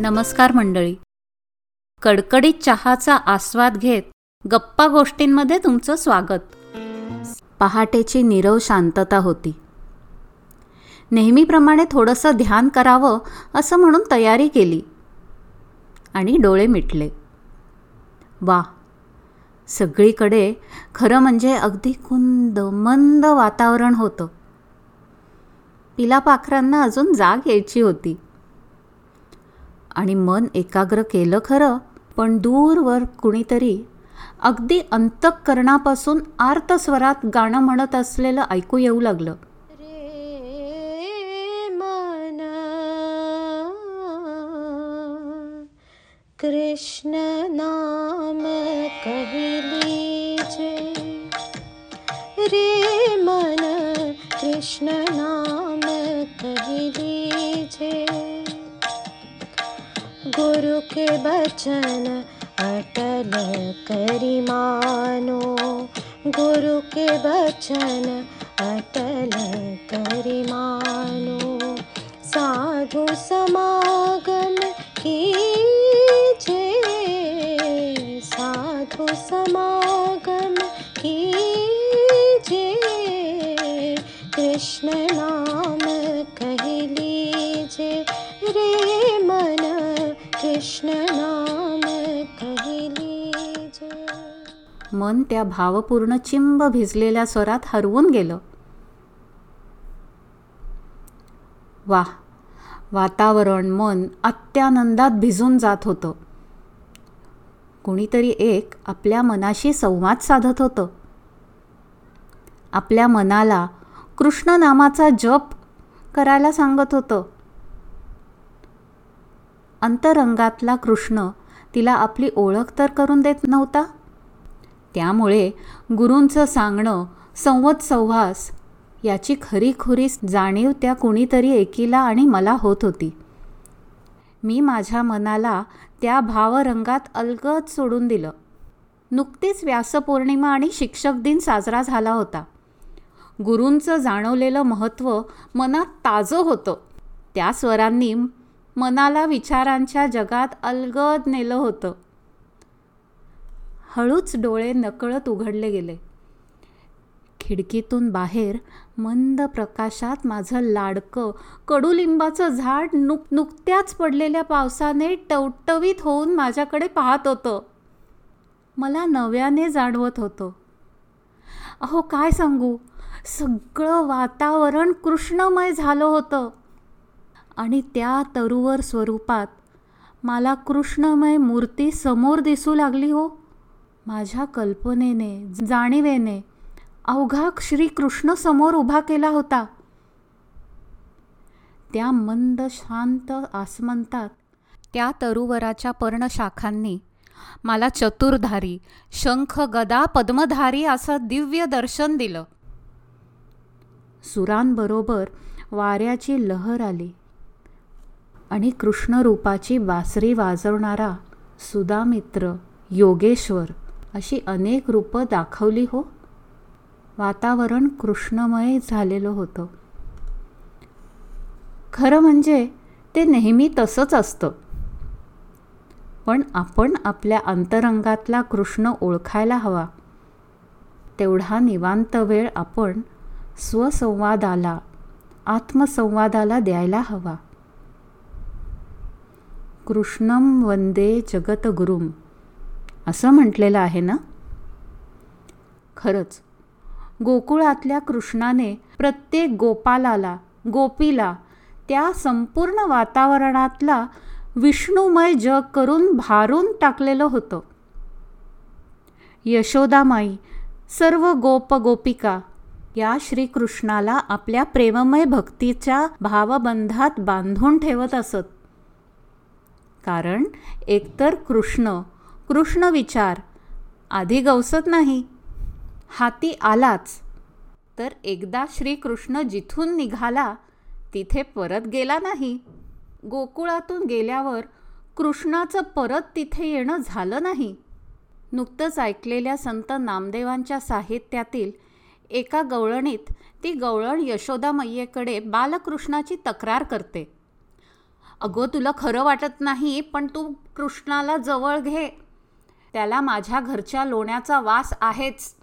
नमस्कार मंडळी. कडकडीत चहाचा आस्वाद घेत गप्पा गोष्टींमध्ये तुमचं स्वागत. पहाटेची निरव शांतता होती. नेहमीप्रमाणे थोडंसं ध्यान करावं असं म्हणून तयारी केली. आणि डोळे मिटले. वा सगळीकडे खरं म्हणजे अगदी कुंद मंद वातावरण होतं. पिला पाखरांना अजून जाग यायची होती. आणि मन एकाग्र केलं खरं पण दूरवर कुणीतरी अगदी अंतःकरणापासून आर्तस्वरात गाणं म्हणत असलेलं ऐकू येऊ लागलं. कृष्ण नाम रे मन कृष्ण नाम कहिलीजे गुरु के बचन अटल करी मानो। गुरु के बचन अटल करी मानो। साधु समागम कीजे साधु समागम कीजे। कृष्ण मन त्या भावपूर्ण चिंब भिजलेल्या स्वरात हरवून गेलं. वा वातावरण मन अत्यानंदात भिजून जात होतं. कुणीतरी एक आपल्या मनाशी संवाद साधत होतं. आपल्या मनाला कृष्ण नामाचा जप करायला सांगत होतं. अंतरंगातला कृष्ण तिला आपली ओळख तर करून देत नव्हता? त्यामुळे गुरूंचं सांगणं संवत संवास याची खरीखुरी जाणीव त्या कुणीतरी एकीला आणि मला होत होती. मी माझ्या मनाला त्या भावरंगात अलगद सोडून दिलं. नुकतीच व्यासपौर्णिमा आणि शिक्षक दिन साजरा झाला होता. गुरूंचं जाणवलेलं महत्त्व मनात ताजं होतं. त्या स्वरांनी मनाला विचारांच्या जगात अलगद नेलं होतं. हळूच डोळे नकळत उघडले गेले. खिडकीतून बाहेर मंद प्रकाशात माझं लाडकं कडुलिंबाचं झाड नुक नुकत्याच पडलेल्या पावसाने टवटवीत होऊन माझ्याकडे पाहत होतं. मला नव्याने जाणवत होतं. अहो काय सांगू? सगळं वातावरण कृष्णमय झालं होतं. आणि त्या तरुवर स्वरूपात मला कृष्णमय मूर्ती समोर दिसू लागली हो. माझ्या कल्पनेने जाणीवेने अवघा श्रीकृष्ण समोर उभा केला होता. त्या मंद शांत आसमंतात त्या तरुवराच्या पर्णशाखांनी मला चतुर्धारी शंख गदा पद्मधारी असं दिव्य दर्शन दिलं. सुरांबरोबर वाऱ्याची लहर आली आणि कृष्णरूपाची बासरी वाजवणारा सुदामित्र योगेश्वर अशी अनेक रूपं दाखवली हो. वातावरण कृष्णमय झालेलं होतं. खरं म्हणजे ते नेहमी तसंच असतं. पण आपण आपल्या अंतरंगातला कृष्ण ओळखायला हवा. तेवढा निवांत वेळ आपण स्वसंवादाला आत्मसंवादाला द्यायला हवा. कृष्णम वंदे जगतगुरुम असं म्हटलेलं आहे ना? खरंच. गोकुळातल्या कृष्णाने प्रत्येक गोपालाला गोपीला त्या संपूर्ण वातावरणातला विष्णुमय जग करून भारून टाकलेलं होतं. यशोदामाई सर्व गोप गोपिका या श्रीकृष्णाला आपल्या प्रेममय भक्तीच्या भावबंधात बांधून ठेवत असत. कारण एकतर कृष्ण कृष्ण विचार आधी गवसत नाही हाती आलाच. तर एकदा श्रीकृष्ण जिथून निघाला तिथे परत गेला नाही. गोकुळातून गेल्यावर कृष्णाचं परत तिथे येणं झालं नाही. नुकतंच ऐकलेल्या संत नामदेवांच्या साहित्यातील एका गवळणीत ती गवळण यशोदा मैयेकडे बालकृष्णाची तक्रार करते. अगो तुला खरं वाटत नाही पण तू कृष्णाला जवळ घे. त्याला माझ्या घरच्या लोण्याचा वास आहेच.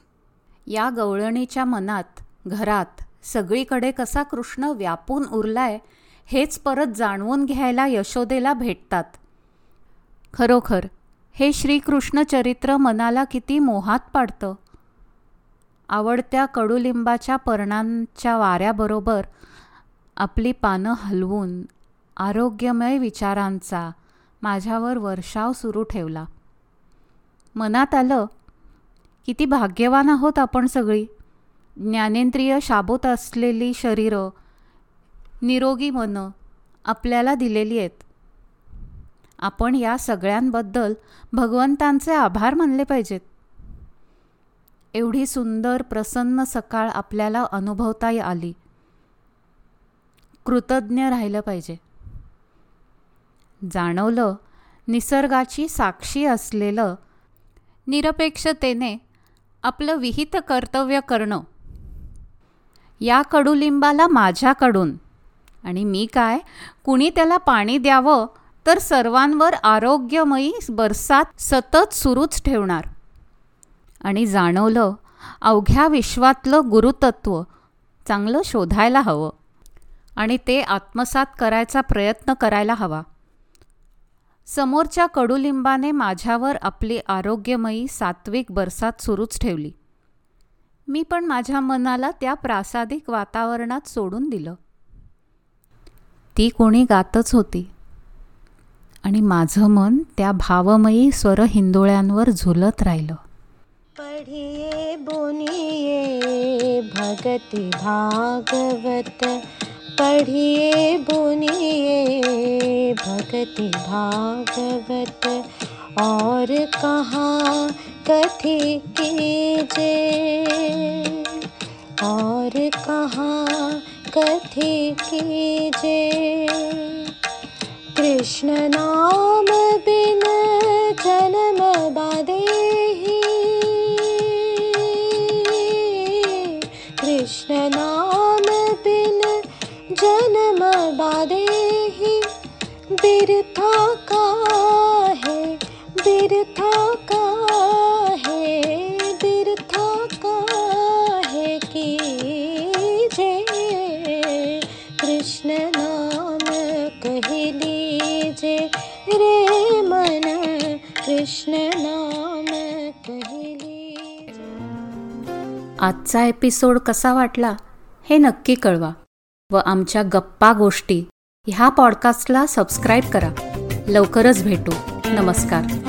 या गवळणीच्या मनात घरात सगळीकडे कसा कृष्ण व्यापून उरलाय हेच परत जाणवून घ्यायला यशोदेला भेटतात. खरोखर हे श्रीकृष्ण चरित्र मनाला किती मोहात पाडतं. आवडत्या कडुलिंबाच्या पर्णांच्या वाऱ्याबरोबर आपली पानं हलवून आरोग्यमय विचारांचा माझ्यावर वर्षाव सुरू ठेवला. मनात आलं किती भाग्यवान आहोत आपण सगळी. ज्ञानेंद्रिय शाबोत असलेली शरीरं निरोगी मनं आपल्याला दिलेली आहेत. आपण या सगळ्यांबद्दल भगवंतांचे आभार मानले पाहिजेत. एवढी सुंदर प्रसन्न सकाळ आपल्याला अनुभवता आली. कृतज्ञ राहिलं पाहिजे. जाणवलं निसर्गाची साक्षी असलेलं निरपेक्षतेने आपलं विहित कर्तव्य करणं. या कडुलिंबाला माझ्याकडून. आणि मी काय? कुणी त्याला पाणी द्यावं तर सर्वांवर आरोग्यमयी बरसात सतत सुरूच ठेवणार. आणि जाणवलं अवघ्या विश्वातलं गुरुतत्व चांगलं शोधायला हवं. आणि ते आत्मसात करायचा प्रयत्न करायला हवा. समोरच्या कडुलिंबाने माझ्यावर आपली आरोग्यमयी सात्विक बरसात सुरूच ठेवली. मी पण माझ्या मनाला त्या प्रासादिक वातावरणात सोडून दिलं. ती कोणी गातच होती. आणि माझं मन त्या भावमयी स्वर हिंदोळ्यांवर झुलत राहिलं. पढिये बोनिये भगती भागवत पढ़िए बुनिए भगति भागवत। और कहाँ कथि कीजे? और कहाँ कथि कीजे? कृष्ण नाम बिन जन्म जन्म बादे बिरथा का है, बिरथा का है, बिरथा का है कि जे कृष्ण नाम कह लीजे रे मन, कृष्ण नाम कह लीजे आजचा एपिसोड कसा वाटला हे नक्की कळवा. व आमच्या गप्पा गोष्टी ह्या पॉडकास्टला सबस्क्राईब करा. लवकरच भेटू. नमस्कार.